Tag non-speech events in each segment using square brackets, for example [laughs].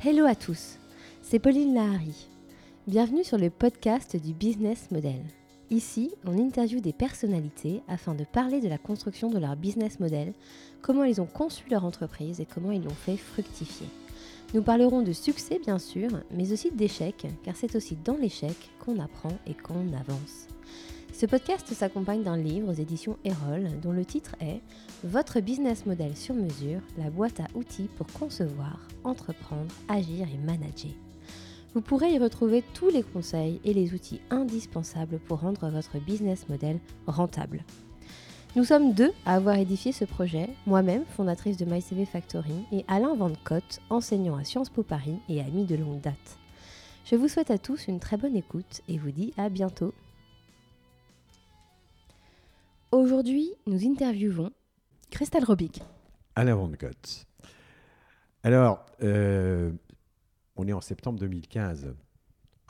Hello à tous, c'est Pauline Lahari. Bienvenue sur le podcast du Business Model. Ici, on interviewe des personnalités afin de parler de la construction de leur business model, comment ils ont conçu leur entreprise et comment ils l'ont fait fructifier. Nous parlerons de succès bien sûr, mais aussi d'échecs, car c'est aussi dans l'échec qu'on apprend et qu'on avance. Ce podcast s'accompagne d'un livre aux éditions Erol dont le titre est Votre business model sur mesure, la boîte à outils pour concevoir, entreprendre, agir et manager. Vous pourrez y retrouver tous les conseils et les outils indispensables pour rendre votre business model rentable. Nous sommes deux à avoir édifié ce projet, moi-même, fondatrice de MyCV Factory, et Alain Van Cotte, enseignant à Sciences Po Paris et ami de longue date. Je vous souhaite à tous une très bonne écoute et vous dis à bientôt. Aujourd'hui, nous interviewons Christelle Robic. Van Cotte. Alors, euh, on est en septembre 2015,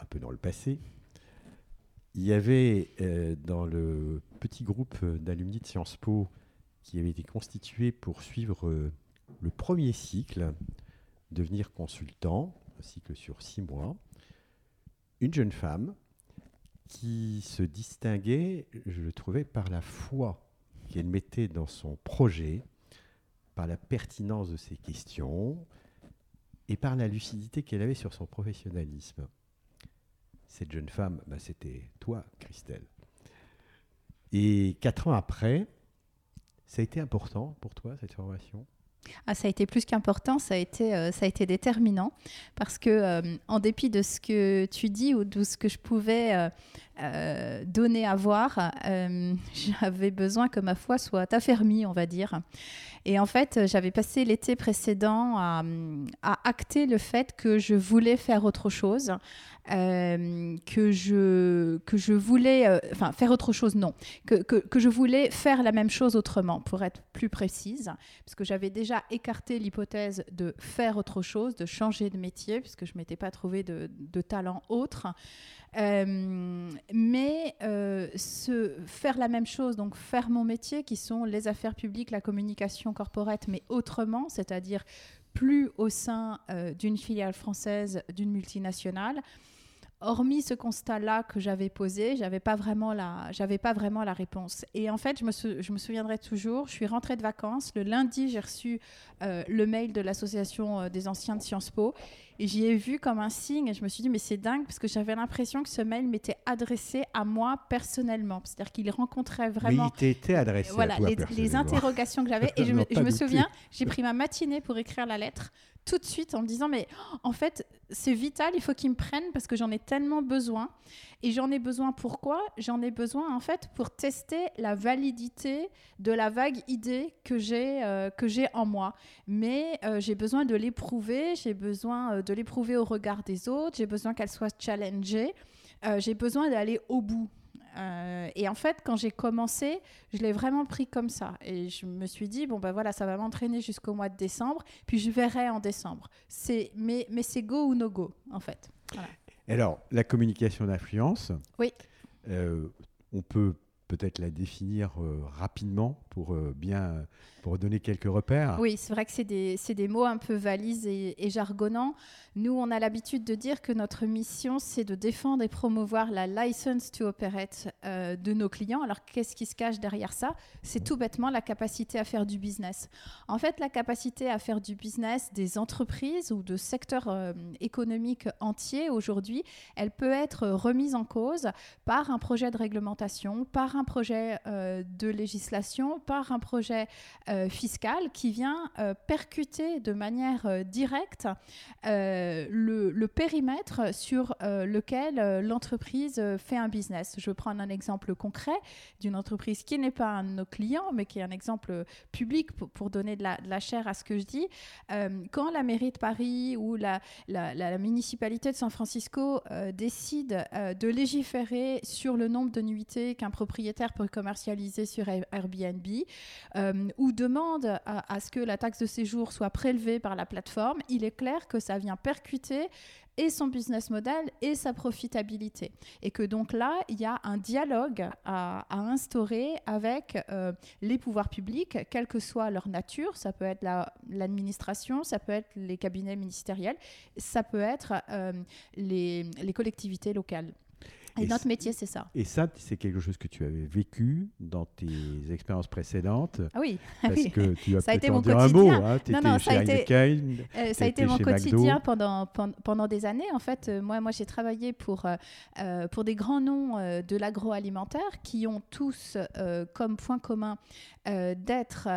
un peu dans le passé. Il y avait euh, dans le petit groupe d'alumni de Sciences Po qui avait été constitué pour suivre euh, le premier cycle, devenir consultant, un cycle sur six mois, une jeune femme qui se distinguait, je le trouvais, par la foi qu'elle mettait dans son projet, par la pertinence de ses questions et par la lucidité qu'elle avait sur son professionnalisme. Cette jeune femme, bah, c'était toi, Christelle. Et quatre ans après, ça a été important pour toi, cette formation? Ah, ça a été plus qu'important, ça a été, euh, ça a été déterminant. Parce que, euh, en dépit de ce que tu dis ou de ce que je pouvais euh, donner à voir, j'avais besoin que ma foi soit affermie, on va dire. Et en fait, j'avais passé l'été précédent à, acter le fait que je voulais faire autre chose, euh, que, je, que je voulais, euh, enfin faire autre chose, non, que, que, que, je voulais faire la même chose autrement, pour être plus précise, parce que j'avais déjà écarté l'hypothèse de faire autre chose, de changer de métier, puisque je ne m'étais pas trouvé de, de talent autre. Euh, mais euh, faire la même chose, donc faire mon métier, qui sont les affaires publiques, la communication corporate, mais autrement, c'est-à-dire plus au sein euh, d'une filiale française, d'une multinationale, hormis ce constat-là que j'avais posé, j'avais pas vraiment la, j'avais pas vraiment la réponse. Et en fait, je me, je me souviendrai toujours. Je suis rentrée de vacances le lundi, j'ai reçu le mail de l'association des anciens de Sciences Po et j'y ai vu comme un signe et je me suis dit, mais c'est dingue parce que j'avais l'impression que ce mail m'était adressé à moi personnellement. C'est-à-dire qu'il rencontrait vraiment. Il t'était adressé voilà, à toi les, les interrogations que j'avais. [laughs] et je me, je me souviens, j'ai pris ma matinée pour écrire la lettre tout de suite en me disant, mais en fait, c'est vital, il faut qu'ils me prennent parce que j'en ai tellement besoin. Et j'en ai besoin pourquoi? J'en ai besoin en fait pour tester la validité de la vague idée que j'ai euh, que j'ai en moi. Mais euh, j'ai besoin de l'éprouver, j'ai besoin euh, de l'éprouver au regard des autres, j'ai besoin qu'elle soit challengée, j'ai besoin d'aller au bout. et en fait, quand j'ai commencé, je l'ai vraiment pris comme ça. Et je me suis dit, bon, ben voilà, ça va m'entraîner jusqu'au mois de décembre, puis je verrai en décembre. Mais, mais c'est go ou no go, en fait. Voilà. Alors, la communication d'influence, oui. Euh, on peut peut-être la définir euh, rapidement pour euh, bien donner quelques repères. Oui, c'est vrai que c'est des, mots un peu valises et, et jargonnants. Nous, on a l'habitude de dire que notre mission, c'est de défendre et promouvoir la license to operate euh, de nos clients. Alors, qu'est-ce qui se cache derrière ça? C'est tout bêtement la capacité à faire du business. En fait, la capacité à faire du business des entreprises ou de secteurs euh, économiques entiers aujourd'hui, elle peut être remise en cause par un projet de réglementation, par un projet euh, de législation, par un projet euh, fiscal qui vient euh, percuter de manière euh, directe le, périmètre sur lequel l'entreprise fait un business. Je vais prendre un exemple concret d'une entreprise qui n'est pas un de nos clients, mais qui est un exemple public pour, donner de la, chair à ce que je dis. quand la mairie de Paris ou la, municipalité de San Francisco décide de légiférer sur le nombre de nuitées qu'un propriétaire pour commercialiser sur Airbnb ou demande à, ce que la taxe de séjour soit prélevée par la plateforme, il est clair que ça vient percuter et son business model et sa profitabilité. Et que donc là, il y a un dialogue à, instaurer avec euh, les pouvoirs publics, quelle que soit leur nature. Ça peut être l'administration, ça peut être les cabinets ministériels, ça peut être euh, les collectivités locales. Et, notre métier, c'est ça. Et ça, c'est quelque chose que tu avais vécu dans tes expériences précédentes. Ah oui. [laughs] Parce que tu as ça a été mon quotidien. Un mot, hein, non, non, ça a été, euh, ça a été mon quotidien pendant, pendant des années. En fait, euh, moi, moi j'ai travaillé pour, euh, pour des grands noms de l'agroalimentaire qui ont tous comme point commun d'être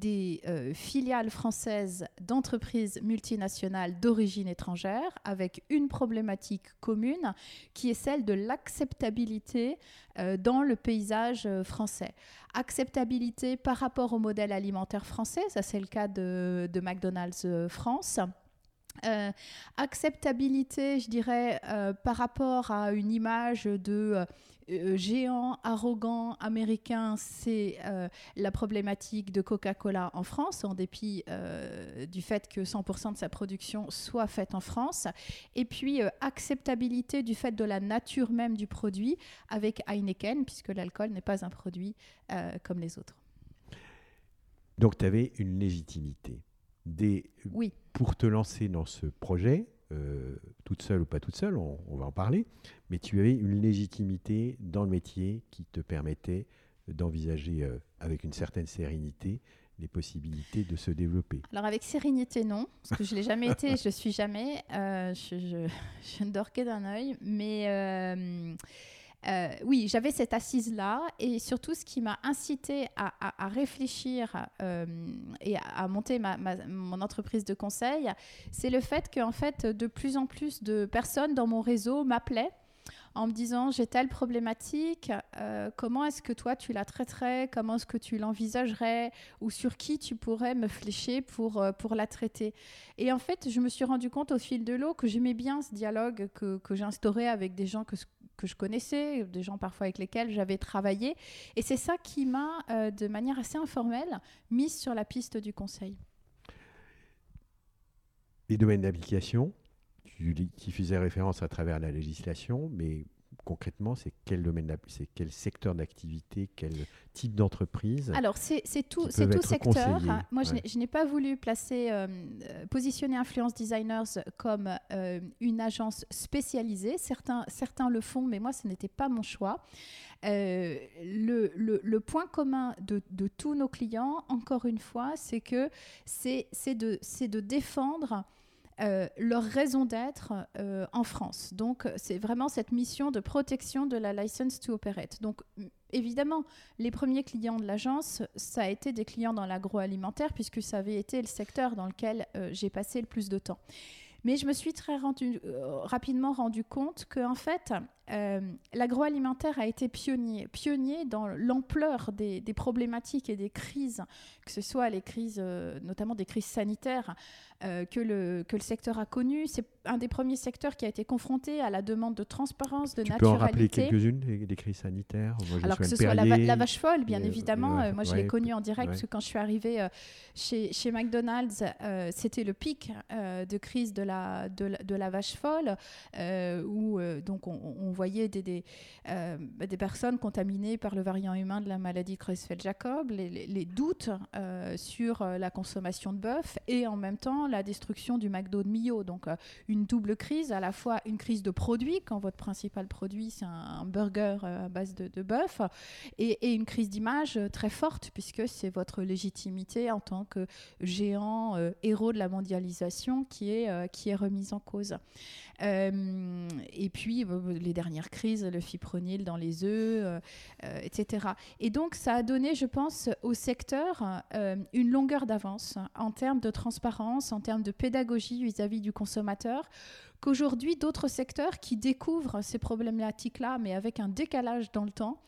des filiales françaises d'entreprises multinationales d'origine étrangère avec une problématique commune qui est celle de l'acceptabilité euh, dans le paysage euh, français. Acceptabilité par rapport au modèle alimentaire français, ça c'est le cas de, McDonald's euh, France. acceptabilité, je dirais, par rapport à une image de euh, géant, arrogant, américain, c'est euh, la problématique de Coca-Cola en France, en dépit euh, du fait que 100% de sa production soit faite en France. Et puis, acceptabilité du fait de la nature même du produit avec Heineken, puisque l'alcool n'est pas un produit comme les autres. Donc, tu avais une légitimité. Des... Oui. Pour te lancer dans ce projet, euh, toute seule ou pas toute seule, on, va en parler, mais tu avais une légitimité dans le métier qui te permettait d'envisager euh, avec une certaine sérénité les possibilités de se développer. Alors avec sérénité, non, parce que je ne l'ai jamais été, je ne suis jamais. Euh, je, [laughs] ne dors d'un œil, mais euh, oui, j'avais cette assise-là et surtout ce qui m'a incité à, réfléchir euh, et à, monter mon entreprise de conseil, c'est le fait que fait, de plus en plus de personnes dans mon réseau m'appelaient en me disant j'ai telle problématique, euh, comment est-ce que toi tu la traiterais, comment est-ce que tu l'envisagerais, ou sur qui tu pourrais me flécher pour, euh, pour la traiter. Et en fait, je me suis rendu compte au fil de l'eau que j'aimais bien ce dialogue que, que j'instaurais avec des gens que, que je connaissais, des gens parfois avec lesquels j'avais travaillé. Et c'est ça qui m'a, euh, de manière assez informelle, mise sur la piste du conseil. Les domaines d'application qui faisait référence à travers la législation, mais concrètement, c'est quel domaine, c'est quel secteur d'activité, quel type d'entreprise Alors, c'est tout, c'est tout secteur. Moi, je n'ai pas voulu placer, euh, positionner Influence Designers comme euh, une agence spécialisée. Certains, certains le font, mais moi, ce n'était pas mon choix. Euh, le, le, le, point commun de, de, tous nos clients, encore une fois, c'est que c'est de, de défendre euh, leur raison d'être euh, en France. Donc, c'est vraiment cette mission de protection de la license to operate. Donc, évidemment, les premiers clients de l'agence, ça a été des clients dans l'agroalimentaire, puisque ça avait été le secteur dans lequel euh, j'ai passé le plus de temps. Mais je me suis très rendu, rapidement rendu compte que, en fait, l'agroalimentaire a été pionnier, pionnier dans l'ampleur des, des, problématiques et des crises, que ce soit les crises, notamment des crises sanitaires, euh, que, le, que le secteur a connu. C'est un des premiers secteurs qui a été confronté à la demande de transparence, de tu naturalité. Tu peux en rappeler quelques-unes des, crises sanitaires? Alors que ce soit la, vache folle, bien évidemment. Euh, moi, je l'ai connue en direct parce que quand je suis arrivée euh, chez, chez, McDonald's, c'était le pic de crise de la, de la, vache folle, où donc on, voyait des, des, des, personnes contaminées par le variant humain de la maladie Creutzfeldt-Jacob, les, doutes sur la consommation de bœuf et en même temps la destruction du McDo de Millau. Donc euh, une double crise, à la fois une crise de produit, quand votre principal produit c'est un, burger euh, à base de, bœuf, et, une crise d'image euh, très forte, puisque c'est votre légitimité en tant que géant héros de la mondialisation qui est, est remise en cause. et puis les dernières crises, le fipronil dans les œufs, etc. Et donc ça a donné, je pense, au secteur une longueur d'avance en termes de transparence, en termes de pédagogie vis-à-vis du consommateur, qu'aujourd'hui d'autres secteurs qui découvrent ces problématiques-là, mais avec un décalage dans le temps,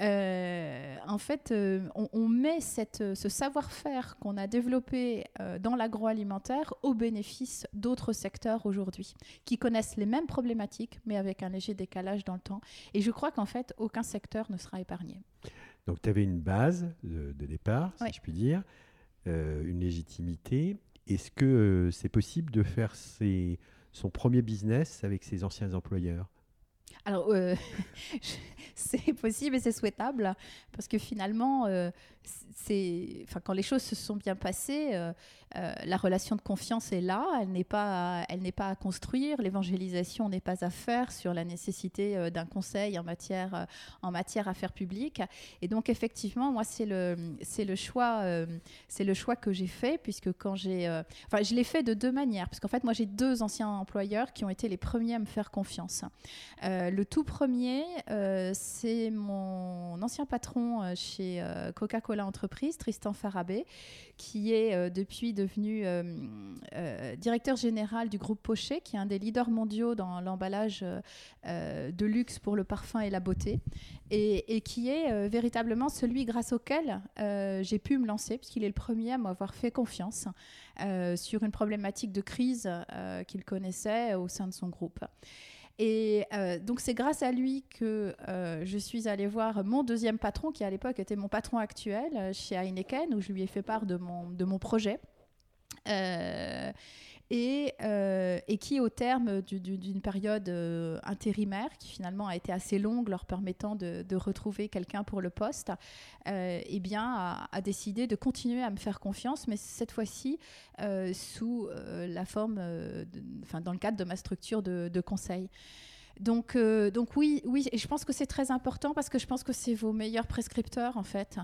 Euh, en fait, euh, on, met cette, ce savoir-faire qu'on a développé euh, dans l'agroalimentaire au bénéfice d'autres secteurs aujourd'hui, qui connaissent les mêmes problématiques, mais avec un léger décalage dans le temps. Et je crois qu'en fait, aucun secteur ne sera épargné. Donc, tu avais une base de, départ, si je puis dire, une légitimité. Est-ce que c'est possible de faire son premier business avec ses anciens employeurs? Alors, euh, [laughs] c'est possible et c'est souhaitable parce que finalement, euh, quand les choses se sont bien passées, euh, la relation de confiance est là. Elle n'est pas, elle n'est pas à construire. L'évangélisation n'est pas à faire sur la nécessité d'un conseil en matière, en matière affaires publiques. Et donc, effectivement, moi, c'est le, c'est le choix, c'est le choix que j'ai fait puisque quand j'ai, enfin, je l'ai fait de deux manières parce qu'en fait, moi, j'ai deux anciens employeurs qui ont été les premiers à me faire confiance. le tout premier, euh, c'est mon ancien patron euh, chez euh, Coca-Cola Entreprise, Tristan Farabé, qui est depuis devenu directeur général du groupe Pochet, qui est un des leaders mondiaux dans l'emballage de luxe pour le parfum et la beauté, et, qui est véritablement celui grâce auquel j'ai pu me lancer, puisqu'il est le premier à m'avoir fait confiance sur une problématique de crise qu'il connaissait au sein de son groupe. Et euh, donc c'est grâce à lui que euh, je suis allée voir mon deuxième patron, qui à l'époque était mon patron actuel euh, chez Heineken, où je lui ai fait part de mon, projet. Et, qui, au terme d'une période euh, intérimaire, qui finalement a été assez longue, leur permettant de, retrouver quelqu'un pour le poste, euh, eh bien, a, décidé de continuer à me faire confiance, mais cette fois-ci sous la forme, enfin, dans le cadre de ma structure de, conseil. Donc, donc oui, oui, et je pense que c'est très important parce que je pense que c'est vos meilleurs prescripteurs en fait.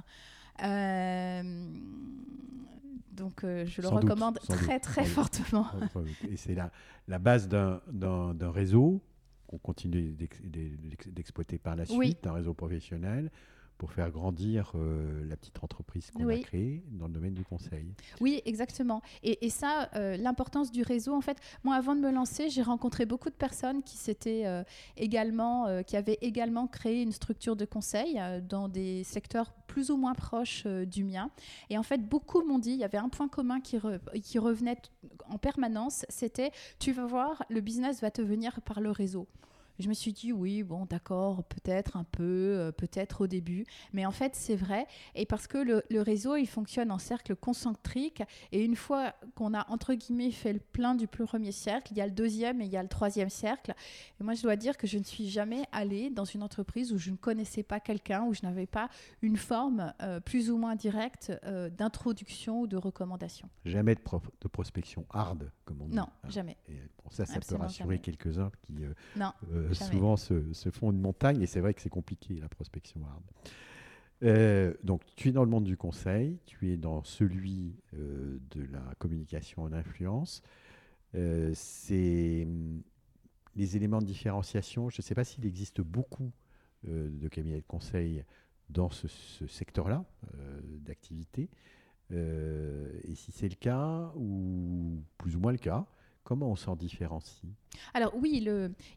Donc euh, je le recommande très très fortement. Et c'est la, la base d'un réseau qu'on continue d'exploiter par la suite, d'un réseau professionnel pour faire grandir euh, la petite entreprise qu'on a créée dans le domaine du conseil. Oui, exactement. Et, ça, euh, l'importance du réseau, en fait, moi, avant de me lancer, j'ai rencontré beaucoup de personnes qui s'étaient euh, également, qui avaient également créé une structure de conseil dans des secteurs plus ou moins proches du mien. Et en fait, beaucoup m'ont dit, il y avait un point commun qui, qui revenait en permanence, c'était, tu vas voir, le business va te venir par le réseau. Je me suis dit, oui, bon, d'accord, peut-être un peu, euh, peut-être au début. Mais en fait, c'est vrai. Et parce que le, réseau, il fonctionne en cercle concentrique. Et une fois qu'on a, entre guillemets, fait le plein du premier cercle, il y a le deuxième et il y a le troisième cercle. Et moi, je dois dire que je ne suis jamais allée dans une entreprise où je ne connaissais pas quelqu'un, où je n'avais pas une forme euh, plus ou moins directe euh, d'introduction ou de recommandation. Jamais de, de, prospection hard, comme on dit. Non, jamais. Et ça, ça peut rassurer quelques-uns qui. non souvent se, font une montagne et c'est vrai que c'est compliqué la prospection hard. Euh, donc, tu es dans le monde du conseil, tu es dans celui euh, de la communication en influence. c'est hum, les éléments de différenciation. Je ne sais pas s'il existe beaucoup de cabinets de conseil dans ce secteur-là d'activité. et si c'est le cas, ou plus ou moins le cas, comment on s'en différencie? Alors oui,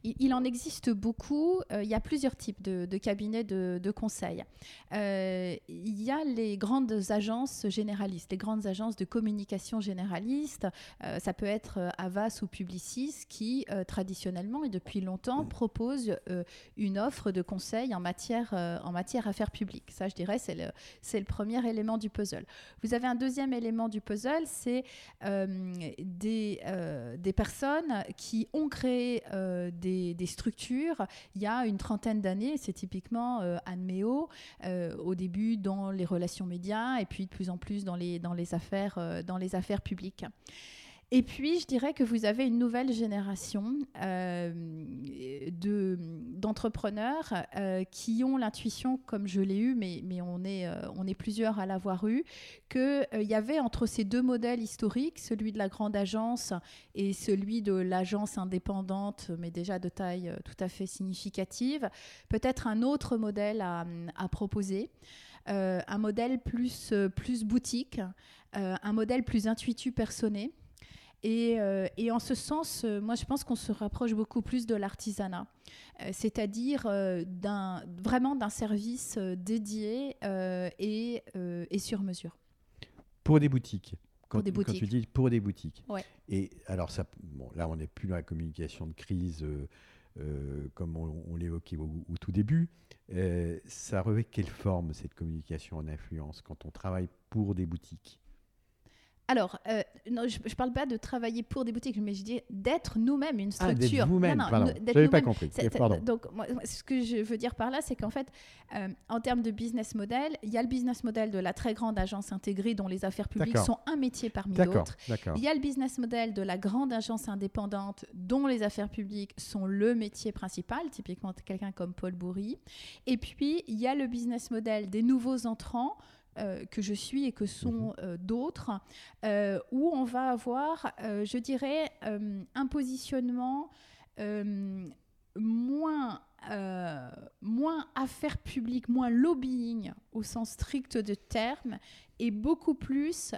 il, en existe beaucoup. Euh, il y a plusieurs types de, cabinets de, conseil. Euh, il y a les grandes agences généralistes, les grandes agences de communication généralistes. Euh, ça peut être Avas ou Publicis qui, traditionnellement et depuis longtemps, proposent une offre de conseil en matière, en matière affaires publiques. Ça, je dirais, c'est le, c'est le premier élément du puzzle. Vous avez un deuxième élément du puzzle, c'est des, des personnes qui ont créé euh, des, structures il y a une trentaine d'années. C'est typiquement euh, Anne Méo, euh, au début dans les relations médias et puis de plus en plus dans les, affaires, dans les affaires publiques. Et puis, je dirais que vous avez une nouvelle génération euh, d'entrepreneurs euh, qui ont l'intuition, comme je l'ai eu, mais, mais on, est, euh, on est plusieurs à l'avoir eu, qu'il y avait entre ces deux modèles historiques, celui de la grande agence et celui de l'agence indépendante, mais déjà de taille tout à fait significative, peut-être un autre modèle à, à proposer. un modèle plus, plus boutique, un modèle plus intuitu personné, Et, et, en ce sens, moi, je pense qu'on se rapproche beaucoup plus de l'artisanat, c'est-à-dire d'un, vraiment d'un service dédié et, et sur mesure. Pour des boutiques quand, des boutiques. quand, tu dis pour des boutiques. Ouais. Et alors, ça, bon, là, on n'est plus dans la communication de crise euh, euh, comme on, l'évoquait au, au, tout début. Euh, ça revêt quelle forme cette communication en influence quand on travaille pour des boutiques? Alors, euh, non, je ne parle pas de travailler pour des boutiques, mais je dis d'être nous-mêmes une structure. Ah, d'être vous-même, pardon. Pas compris. Pardon. Donc, moi, ce que je veux dire par là, c'est qu'en fait, euh, en termes de business model, il y a le business model de la très grande agence intégrée dont les affaires publiques sont un métier parmi d'autres. Il y a le business model de la grande agence indépendante dont les affaires publiques sont le métier principal, typiquement quelqu'un comme Paul Bourri. Et puis, il y a le business model des nouveaux entrants euh, que je suis et que sont mhm. euh, d'autres, euh, où on va avoir, je dirais, un positionnement moins, moins affaires publiques, moins lobbying au sens strict de terme, et beaucoup plus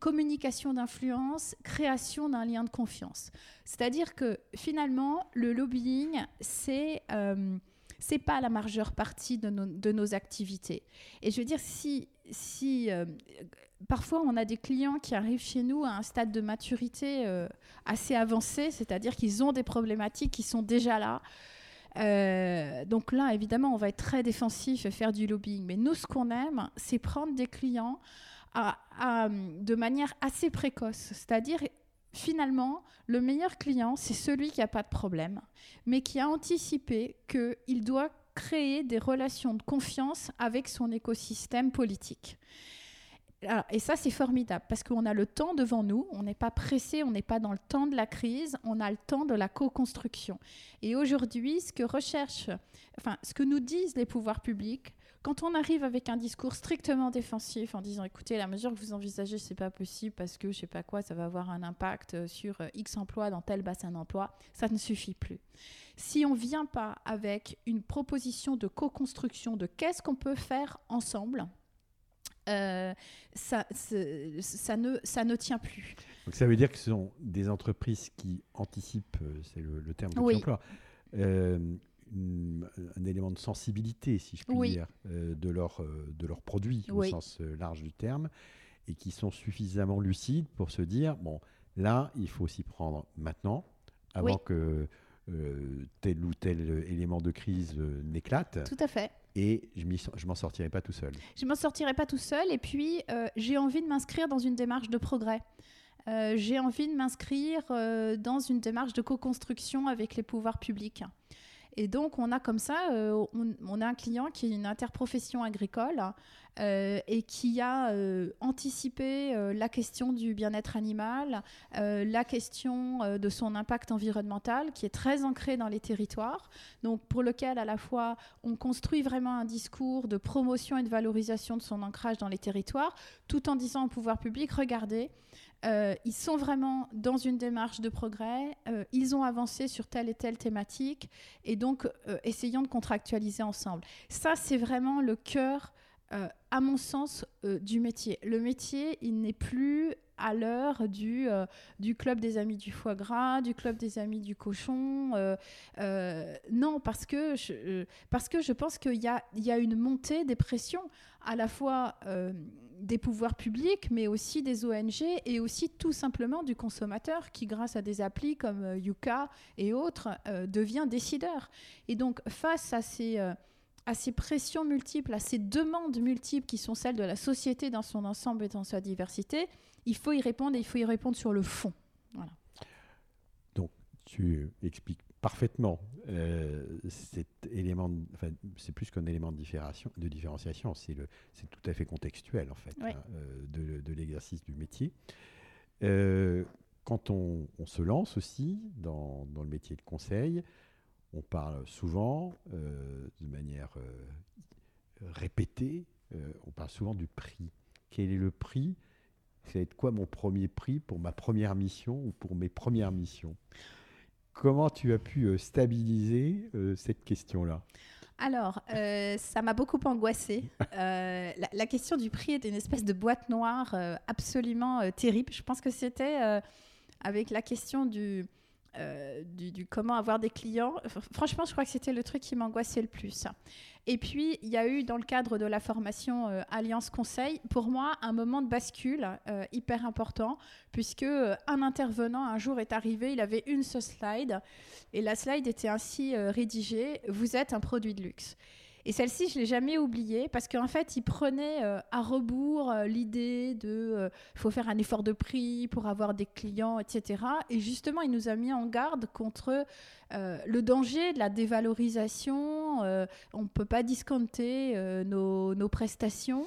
communication d'influence, création d'un lien de confiance. C'est-à-dire que finalement, le lobbying, c'est c'est pas la majeure partie de nos, activités. Et je veux dire, si, si euh, parfois on a des clients qui arrivent chez nous à un stade de maturité euh, assez avancé, c'est-à-dire qu'ils ont des problématiques qui sont déjà là. Euh, donc là, évidemment, on va être très défensif et faire du lobbying. Mais nous, ce qu'on aime, c'est prendre des clients de manière assez précoce. C'est-à-dire, finalement, le meilleur client, c'est celui qui n'a pas de problème, mais qui a anticipé qu'il doit créer des relations de confiance avec son écosystème politique. et ça, c'est formidable parce qu'on a le temps devant nous, on n'est pas pressé, on n'est pas dans le temps de la crise, on a le temps de la co-construction. Et aujourd'hui, ce que recherche, enfin, ce que nous disent les pouvoirs publics, quand on arrive avec un discours strictement défensif en disant écoutez, la mesure que vous envisagez, c'est pas possible parce que je sais pas quoi, ça va avoir un impact euh, sur euh, X emplois dans tel bassin d'emploi, ça ne suffit plus. Si on vient pas avec une proposition de co-construction de qu'est-ce qu'on peut faire ensemble, euh, ça, ça, ne, ça ne tient plus. Donc ça veut dire que ce sont des entreprises qui anticipent, c'est le, terme que oui un élément de sensibilité, si je puis dire, euh, de, leur, euh, de leurs produits au sens euh, large du terme, et qui sont suffisamment lucides pour se dire, bon, là, il faut s'y prendre maintenant, avant que tel ou tel élément de crise n'éclate. Tout à fait. Et je ne m'en sortirai pas tout seul. Je m'en sortirai pas tout seul, et puis j'ai envie de m'inscrire dans une démarche de progrès. j'ai envie de m'inscrire dans une démarche de co-construction avec les pouvoirs publics. Et donc, on a comme ça, euh, on, a un client qui est une interprofession agricole euh, et qui a euh, anticipé la question du bien-être animal, la question de son impact environnemental, qui est très ancré dans les territoires. Donc, pour lequel, à la fois, on construit vraiment un discours de promotion et de valorisation de son ancrage dans les territoires, tout en disant au pouvoir public, regardez, euh, ils sont vraiment dans une démarche de progrès. Euh, ils ont avancé sur telle et telle thématique. Et donc, euh, essayons de contractualiser ensemble. Ça, c'est vraiment le cœur, à mon sens, du métier. Le métier, il n'est plus à l'heure du, du club des amis du foie gras, du club des amis du cochon. non, parce que, je, parce que je pense qu'il y a, il y a une montée des pressions, à la fois des pouvoirs publics, mais aussi des ONG et aussi tout simplement du consommateur qui, grâce à des applis comme euh, Yuka et autres, euh, devient décideur. Et donc, face à ces, euh, à ces pressions multiples, à ces demandes multiples qui sont celles de la société dans son ensemble et dans sa diversité, il faut y répondre et il faut y répondre sur le fond. Voilà. Donc, tu expliques parfaitement euh, cet élément, c'est plus qu'un élément de différenciation, de différenciation, c'est tout à fait contextuel en fait hein, euh, de, l'exercice du métier. Euh, quand on, se lance aussi dans, le métier de conseil, on parle souvent, de manière répétée, on parle souvent du prix. Quel est le prix? Ça va être quoi mon premier prix pour ma première mission ou pour mes premières missions? Comment tu as pu euh, stabiliser euh, cette question-là? Alors, euh, ça m'a beaucoup angoissée. [laughs] Euh, la, la, question du prix était une espèce de boîte noire absolument terrible. Je pense que c'était avec la question du, euh, du, comment avoir des clients. Franchement, je crois que c'était le truc qui m'angoissait le plus. Et puis, il y a eu dans le cadre de la formation euh, Alliance Conseil, pour moi, un moment de bascule euh, hyper important, puisque un intervenant un jour est arrivé, il avait une seule slide, et la slide était ainsi rédigée Vous êtes un produit de luxe. Et celle-ci, je l'ai jamais oubliée parce qu'en fait, il prenait euh, à rebours euh, l'idée de il faut faire un effort de prix pour avoir des clients, etc. Et justement, il nous a mis en garde contre euh, le danger de la dévalorisation. euh, on ne peut pas discompter euh, nos, nos prestations.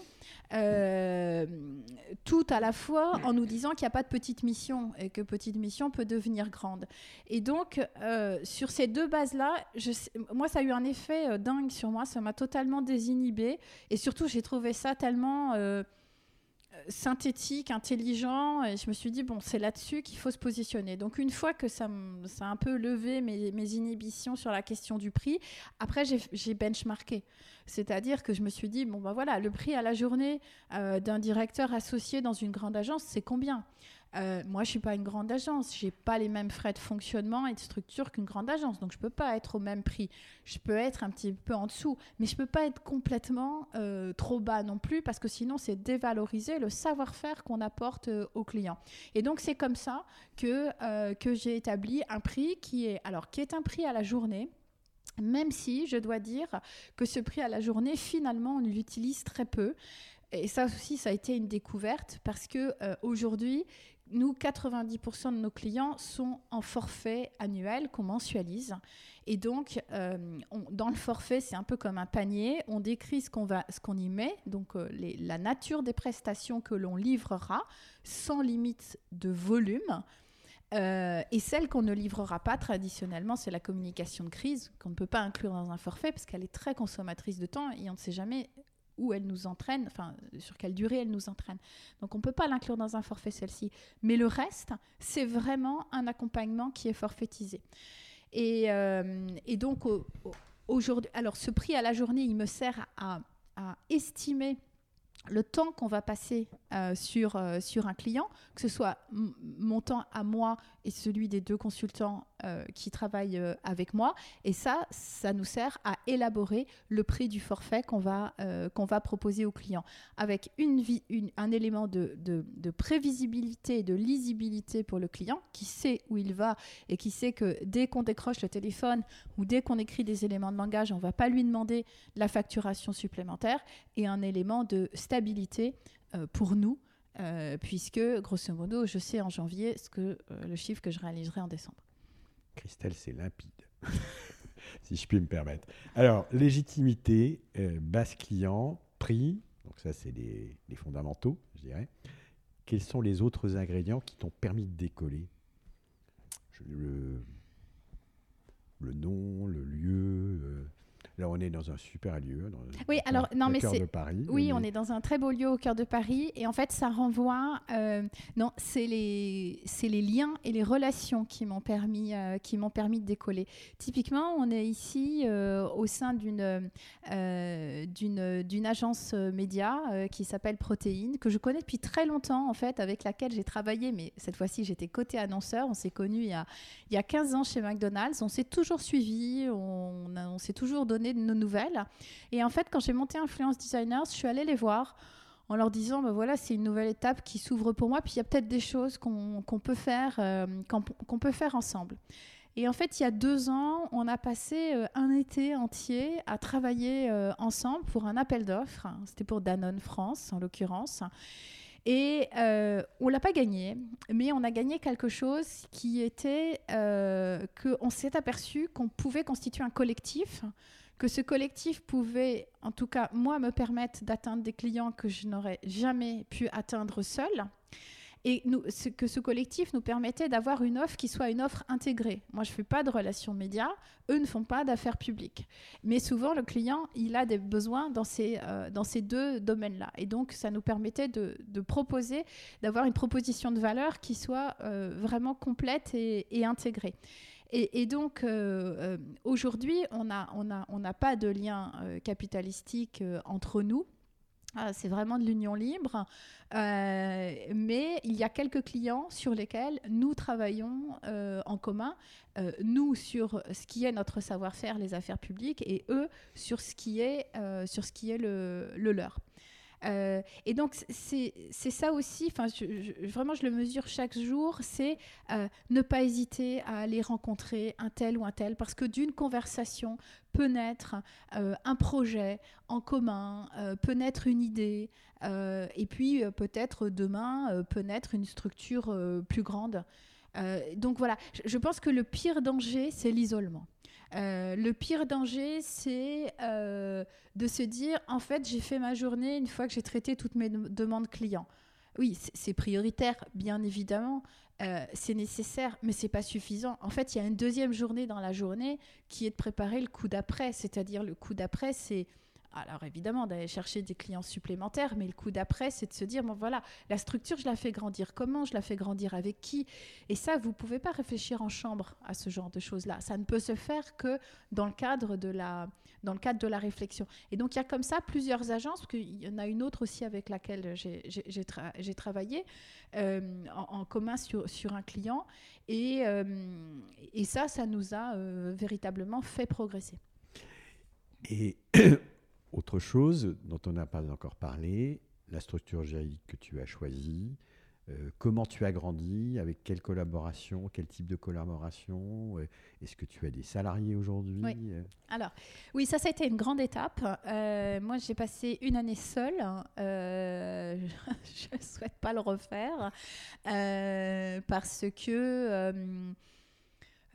tout à la fois en nous disant qu'il n'y a pas de petite mission et que petite mission peut devenir grande. Et donc, sur ces deux bases-là, moi, ça a eu un effet dingue sur moi. Ça m'a totalement désinhibée. Et surtout, j'ai trouvé ça tellement synthétique, intelligent. Et je me suis dit, bon, c'est là-dessus qu'il faut se positionner. Donc, une fois que ça, a un peu levé mes, inhibitions sur la question du prix, après, j'ai- j'ai benchmarké. C'est-à-dire que je me suis dit, bon, ben voilà, le prix à la journée euh, d'un directeur associé dans une grande agence, c'est combien? Euh, moi, je suis pas une grande agence. J'ai pas les mêmes frais de fonctionnement et de structure qu'une grande agence, donc je peux pas être au même prix. Je peux être un petit peu en dessous, mais je peux pas être complètement euh, trop bas non plus, parce que sinon, c'est dévaloriser le savoir-faire qu'on apporte euh, aux clients. Et donc, c'est comme ça que que j'ai établi un prix qui est alors qui est un prix à la journée. Même si je dois dire que ce prix à la journée, finalement, on l'utilise très peu. Et ça aussi, ça a été une découverte parce que aujourd'hui, nous, 90% de nos clients sont en forfait annuel qu'on mensualise. Et donc, euh, dans le forfait, c'est un peu comme un panier. On décrit ce qu'on y met, donc euh, la nature des prestations que l'on livrera, sans limite de volume. Euh, et celle qu'on ne livrera pas traditionnellement, c'est la communication de crise, qu'on ne peut pas inclure dans un forfait parce qu'elle est très consommatrice de temps et on ne sait jamais où elle nous entraîne, enfin sur quelle durée elle nous entraîne. Donc on ne peut pas l'inclure dans un forfait celle-ci. Mais le reste, c'est vraiment un accompagnement qui est forfaitisé. Et, euh, et donc au- au- aujourd'hui, alors ce prix à la journée, il me sert à estimer le temps qu'on va passer euh, sur, euh, sur un client, que ce soit mon temps à moi et celui des deux consultants euh, qui travaillent avec moi. Et ça, ça nous sert à élaborer le prix du forfait qu'on va, va proposer au client, avec un élément de, de, de prévisibilité et de lisibilité pour le client, qui sait où il va et qui sait que dès qu'on décroche le téléphone ou dès qu'on écrit des éléments de langage, on ne va pas lui demander la facturation supplémentaire et un élément de euh, pour nous, euh, puisque grosso modo, je sais en janvier ce que, euh, le chiffre que je réaliserai en décembre. Christelle, c'est limpide, [laughs] si je puis me permettre. Alors, légitimité, euh, base client, prix, donc ça, c'est les, fondamentaux, je dirais. Quels sont les autres ingrédients qui t'ont permis de décoller? Je- le, le nom, le lieu. Là, on est dans un super lieu. Dans, Oui, au alors, cœur- non, mais cœur c'est- de Paris. Oui, on est dans un très beau lieu au cœur de Paris. Et en fait, ça renvoie. euh, non, c'est les, c'est les liens et les relations qui m'ont permis, euh, qui m'ont permis de décoller. Typiquement, on est ici euh, au sein d'une, d'une, d'une agence média qui s'appelle Protéine, que je connais depuis très longtemps, en fait, avec laquelle j'ai travaillé. Mais cette fois-ci, j'étais côté annonceur. On s'est connus il y a, il y a 15 ans chez McDonald's. On s'est toujours suivis. On s'est toujours donné de nos nouvelles. Et en fait, quand j'ai monté Influence Designers, je suis allée les voir en leur disant, bah voilà, c'est une nouvelle étape qui s'ouvre pour moi, puis il y a peut-être des choses qu'on peut faire, euh, qu'on peut faire ensemble. Et en fait, il y a deux ans, on a passé euh, un été entier à travailler euh, ensemble pour un appel d'offres. C'était pour Danone France, en l'occurrence. Et on l'a pas gagné, mais on a gagné quelque chose qui était qu'on s'est aperçu qu'on pouvait constituer un collectif que ce collectif pouvait, en tout cas moi, me permettre d'atteindre des clients que je n'aurais jamais pu atteindre seul. Et que ce collectif nous permettait d'avoir une offre qui soit une offre intégrée. Moi, je ne fais pas de relations médias, eux ne font pas d'affaires publiques. Mais souvent, le client, il a des besoins dans ces, euh, dans ces deux domaines-là. Et donc, ça nous permettait de, de proposer, d'avoir une proposition de valeur qui soit euh, vraiment complète et intégrée. Et, donc, aujourd'hui, on n'a a, pas de lien capitalistique entre nous. Ah, c'est vraiment de l'union libre, euh, mais il y a quelques clients sur lesquels nous travaillons euh, en commun, euh, nous sur ce qui est notre savoir-faire, les affaires publiques, et eux sur ce qui est, sur ce qui est le leur. Euh, et donc, c'est ça aussi, vraiment, je le mesure chaque jour, c'est euh, ne pas hésiter à aller rencontrer un tel ou un tel, parce que d'une conversation peut naître euh, un projet en commun, peut naître une idée, et puis peut-être demain peut naître une structure plus grande. donc voilà, je pense que le pire danger, c'est l'isolement. Euh, le pire danger, c'est euh, de se dire, en fait, j'ai fait ma journée une fois que j'ai traité toutes mes demandes clients. Oui, c'est prioritaire, bien évidemment, euh, c'est nécessaire, mais c'est pas suffisant. En fait, il y a une deuxième journée dans la journée qui est de préparer le coup d'après, c'est-à-dire le coup d'après, c'est alors évidemment, d'aller chercher des clients supplémentaires, mais le coup d'après, c'est de se dire, bon voilà, la structure, je la fais grandir comment, je la fais grandir? Avec qui? Et ça, vous ne pouvez pas réfléchir en chambre à ce genre de choses-là. Ça ne peut se faire que dans le cadre de la, dans le cadre de la réflexion. Et donc, il y a comme ça plusieurs agences, parce qu'il y en a une autre aussi avec laquelle j'ai travaillé euh, en, commun sur, sur, un client. Et, euh, et ça, ça nous a euh, véritablement fait progresser. Et [clears throat] autre chose dont on n'a pas encore parlé, la structure juridique que tu as choisie, euh, comment tu as grandi, avec quelle collaboration, quel type de collaboration euh, Est-ce que tu as des salariés aujourd'hui oui. Euh? Alors, oui, ça, ça a été une grande étape. moi, j'ai passé une année seule. [laughs] je ne souhaite pas le refaire parce que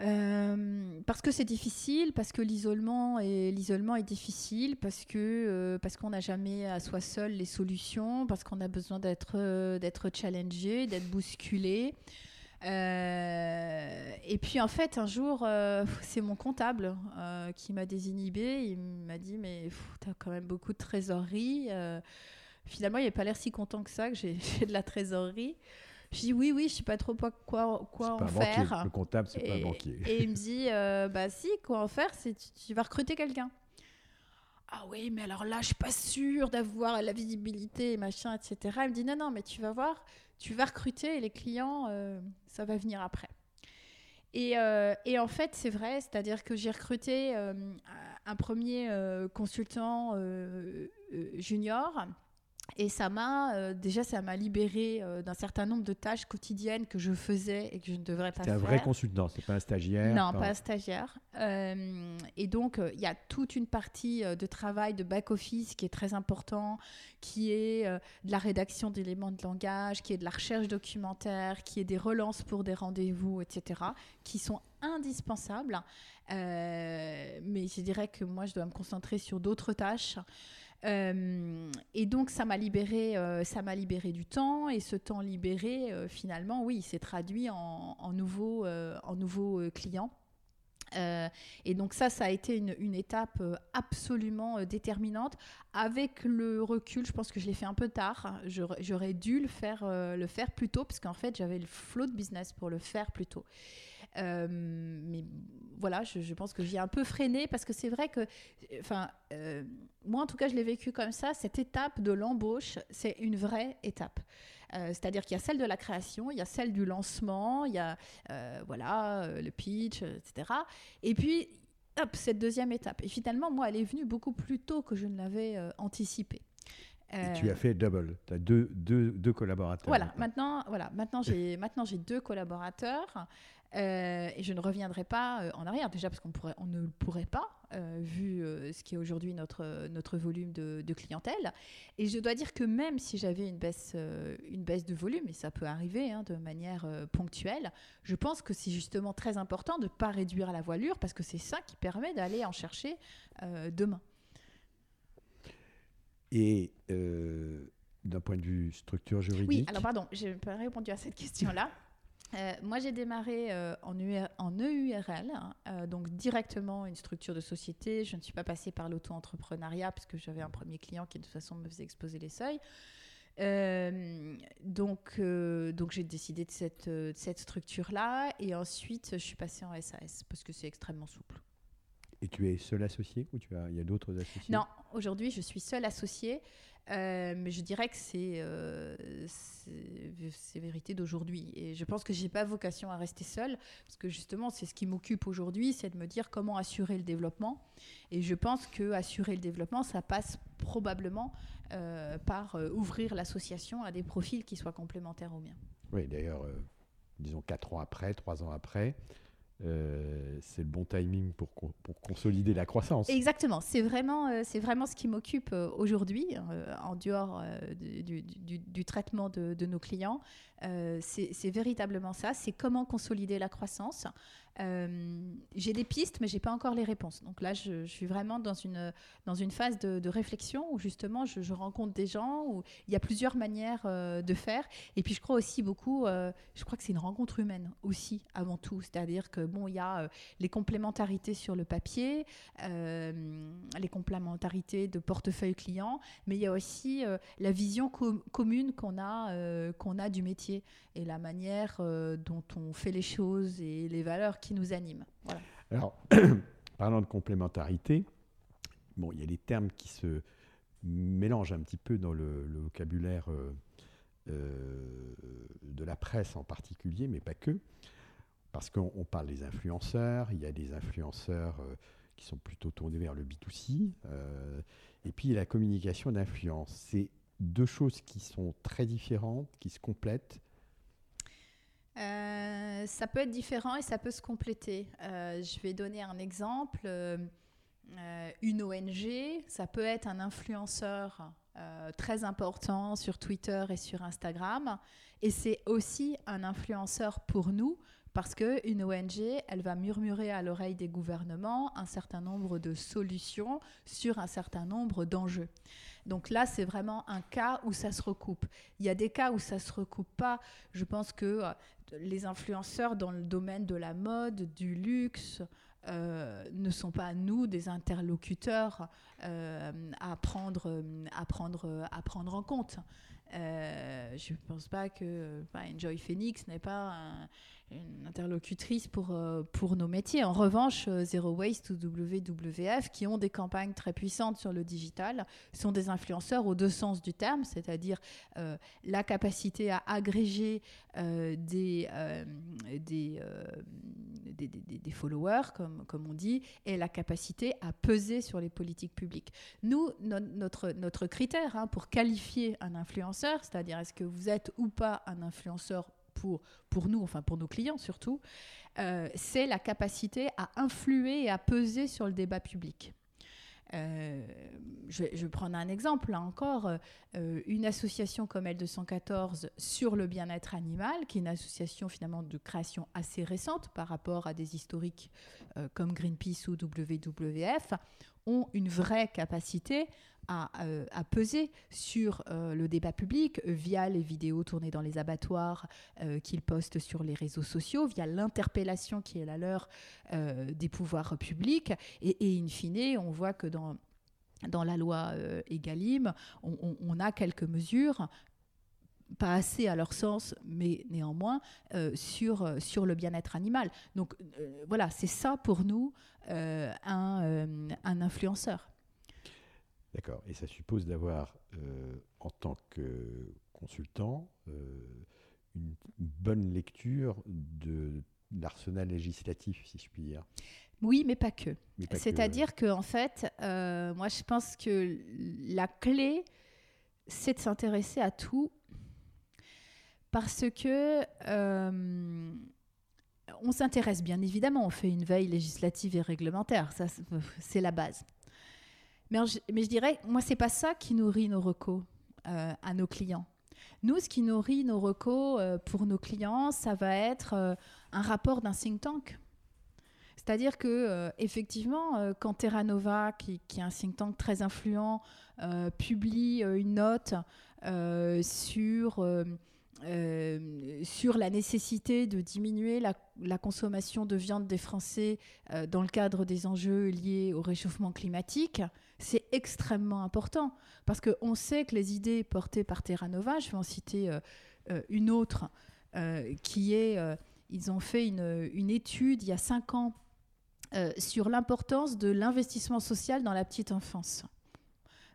euh, parce que c'est difficile, parce que l'isolement est, l'isolement est difficile, parce que euh, parce qu'on n'a jamais à soi seul les solutions, parce qu'on a besoin d'être euh, d'être challengé, d'être bousculé. et puis en fait, un jour, [laughs] c'est mon comptable qui m'a désinhibé. Il m'a dit mais tu as quand même beaucoup de trésorerie. finalement, il n'a pas l'air si content que ça que j'ai [laughs] de la trésorerie. Je dis oui, oui, je sais pas trop quoi, quoi, quoi en faire. Le comptable, c'est pas un banquier. Et il me [laughs] dit, euh, bah si, quoi en faire, c'est tu, vas recruter quelqu'un. Ah oui, mais alors là, je suis pas sûre d'avoir la visibilité, machin, etc. Il me dit non, non, mais tu vas voir, tu vas recruter et les clients, euh, ça va venir après. Et, euh, et, en fait, c'est vrai, c'est-à-dire que j'ai recruté un premier consultant junior et ça m'a, euh, déjà, ça m'a libéré euh, d'un certain nombre de tâches quotidiennes que je faisais et que je ne devrais pas faire. C'est un vrai consultant, c'est pas un stagiaire. Non, pas, un stagiaire. Euh, et donc, il y a toute une partie de travail de back-office qui est très important, qui est de la rédaction d'éléments de langage, qui est de la recherche documentaire, qui est des relances pour des rendez-vous, etc., qui sont indispensables. mais je dirais que moi, je dois me concentrer sur d'autres tâches. Euh, et donc ça m'a libéré, euh, ça m'a libéré du temps et ce temps libéré, euh, finalement, oui, s'est traduit en, en nouveaux, en nouveaux clients. et donc ça, ça a été une, étape absolument déterminante. Avec le recul, je pense que je l'ai fait un peu tard. J'aurais dû le faire, le faire plus tôt, parce qu'en fait, j'avais le flow de business pour le faire plus tôt. Euh, mais voilà, je, pense que j'ai un peu freiné parce que c'est vrai que, enfin, euh, moi en tout cas, je l'ai vécu comme ça. Cette étape de l'embauche, c'est une vraie étape. Euh, c'est-à-dire qu'il y a celle de la création, il y a celle du lancement, il y a voilà le pitch, etc. Et puis hop, cette deuxième étape. Et finalement, moi, elle est venue beaucoup plus tôt que je ne l'avais anticipé. Et tu as fait double, tu as deux, deux, deux collaborateurs. Voilà, maintenant, voilà, maintenant j'ai deux collaborateurs. Euh, et je ne reviendrai pas euh, en arrière, déjà parce qu'on on ne le pourrait pas, euh, vu ce qui est aujourd'hui notre, notre volume de, clientèle. Et je dois dire que même si j'avais une baisse, une baisse de volume, et ça peut arriver hein, de manière ponctuelle, je pense que c'est justement très important de ne pas réduire la voilure, parce que c'est ça qui permet d'aller en chercher demain. Et d'un point de vue structure juridique Oui, alors pardon, je n'ai pas répondu à cette question-là. Euh, moi, j'ai démarré euh, en, en, EURL, hein, euh, donc directement une structure de société. Je ne suis pas passée par l'auto-entrepreneuriat parce que j'avais un premier client qui de toute façon me faisait exposer les seuils. Euh, donc, donc j'ai décidé de cette, de cette structure-là et ensuite je suis passée en SAS parce que c'est extrêmement souple. Et tu es seul associé ou tu as, il y a d'autres associés? Non, aujourd'hui je suis seule associée. Euh, mais je dirais que euh, c'est c'est vérité d'aujourd'hui. Et je pense que j'ai pas vocation à rester seule, parce que justement, c'est ce qui m'occupe aujourd'hui, c'est de me dire comment assurer le développement. Et je pense que assurer le développement, ça passe probablement euh, par ouvrir l'association à des profils qui soient complémentaires aux miens. Oui, d'ailleurs, disons quatre ans après, trois ans après, euh, c'est le bon timing pour, pour, consolider la croissance. Exactement, c'est vraiment, euh, vraiment ce qui m'occupe euh, aujourd'hui, en dehors du, du, du, traitement de, de, nos clients. c'est véritablement ça, c'est comment consolider la croissance. J'ai des pistes, mais j'ai pas encore les réponses. Donc là, je, suis vraiment dans une, dans une phase de, réflexion où justement je, rencontre des gens, où il y a plusieurs manières de faire. Et puis je crois aussi beaucoup, je crois que c'est une rencontre humaine aussi, avant tout. C'est-à-dire que bon, il y a euh, les complémentarités sur le papier, euh, les complémentarités de portefeuille client, mais il y a aussi euh, la vision commune qu'on a, qu'on a du métier et la manière dont on fait les choses et les valeurs qui nous animent. Alors, [clears throat] parlant de complémentarité, bon, il y a des termes qui se mélangent un petit peu dans le, vocabulaire de la presse en particulier, mais pas que. Parce qu'on parle des influenceurs, il y a des influenceurs euh, qui sont plutôt tournés vers le B2C, euh, et puis la communication d'influence. C'est deux choses qui sont très différentes, qui se complètent. Euh, ça peut être différent et ça peut se compléter. je vais donner un exemple. une ONG, ça peut être un influenceur très important sur Twitter et sur Instagram. Et c'est aussi un influenceur pour nous parce qu'une ONG, elle va murmurer à l'oreille des gouvernements un certain nombre de solutions sur un certain nombre d'enjeux. Donc là, c'est vraiment un cas où ça se recoupe. Il y a des cas où ça ne se recoupe pas. Je pense que euh, les influenceurs dans le domaine de la mode, du luxe, euh, ne sont pas nous des interlocuteurs euh, à, prendre, à, prendre, à prendre en compte. je ne pense pas que Enjoy Phoenix n'est pas une interlocutrice pour, euh, pour nos métiers. En revanche, euh, Zero Waste ou WWF, qui ont des campagnes très puissantes sur le digital, sont des influenceurs aux deux sens du terme, c'est-à-dire euh, la capacité à agréger des, des, des, followers, comme, comme on dit, et la capacité à peser sur les politiques publiques. Nous, notre, notre critère hein, pour qualifier un influenceur, c'est-à-dire est-ce que vous êtes ou pas un influenceur pour, nous, enfin pour nos clients surtout, euh, c'est la capacité à influer et à peser sur le débat public. Euh, je, vais, prendre un exemple, là encore, euh, une association comme L214 sur le bien-être animal, qui est une association finalement de création assez récente par rapport à des historiques comme Greenpeace ou WWF, ont une vraie capacité à, euh, peser sur euh, le débat public via les vidéos tournées dans les abattoirs euh, qu'ils postent sur les réseaux sociaux, via l'interpellation qui est la leur des pouvoirs publics. Et, in fine, on voit que dans dans la loi Egalim, on, a quelques mesures pas assez à leur sens, mais néanmoins sur, sur le bien-être animal. Donc voilà, c'est ça pour nous un, un, influenceur. D'accord. Et ça suppose d'avoir, euh, en tant que consultant, euh, une bonne lecture de l'arsenal législatif, si je puis dire. Oui, mais pas que. C'est-à-dire que en fait, euh, moi, je pense que la clé, c'est de s'intéresser à tout, parce que on s'intéresse bien évidemment, on fait une veille législative et réglementaire, ça c'est la base. Mais, je, dirais, moi, c'est pas ça qui nourrit nos recos euh, à nos clients. Nous, ce qui nourrit nos recos euh, pour nos clients, ça va être euh, un rapport d'un think tank. C'est-à-dire que, effectivement, quand Terra Nova, qui, est un think tank très influent, publie une note sur euh, sur la nécessité de diminuer la, consommation de viande des Français euh, dans le cadre des enjeux liés au réchauffement climatique, c'est extrêmement important parce qu'on sait que les idées portées par Terra Nova, je vais en citer euh, une autre, qui est, ils ont fait une, une, étude il y a cinq ans sur l'importance de l'investissement social dans la petite enfance.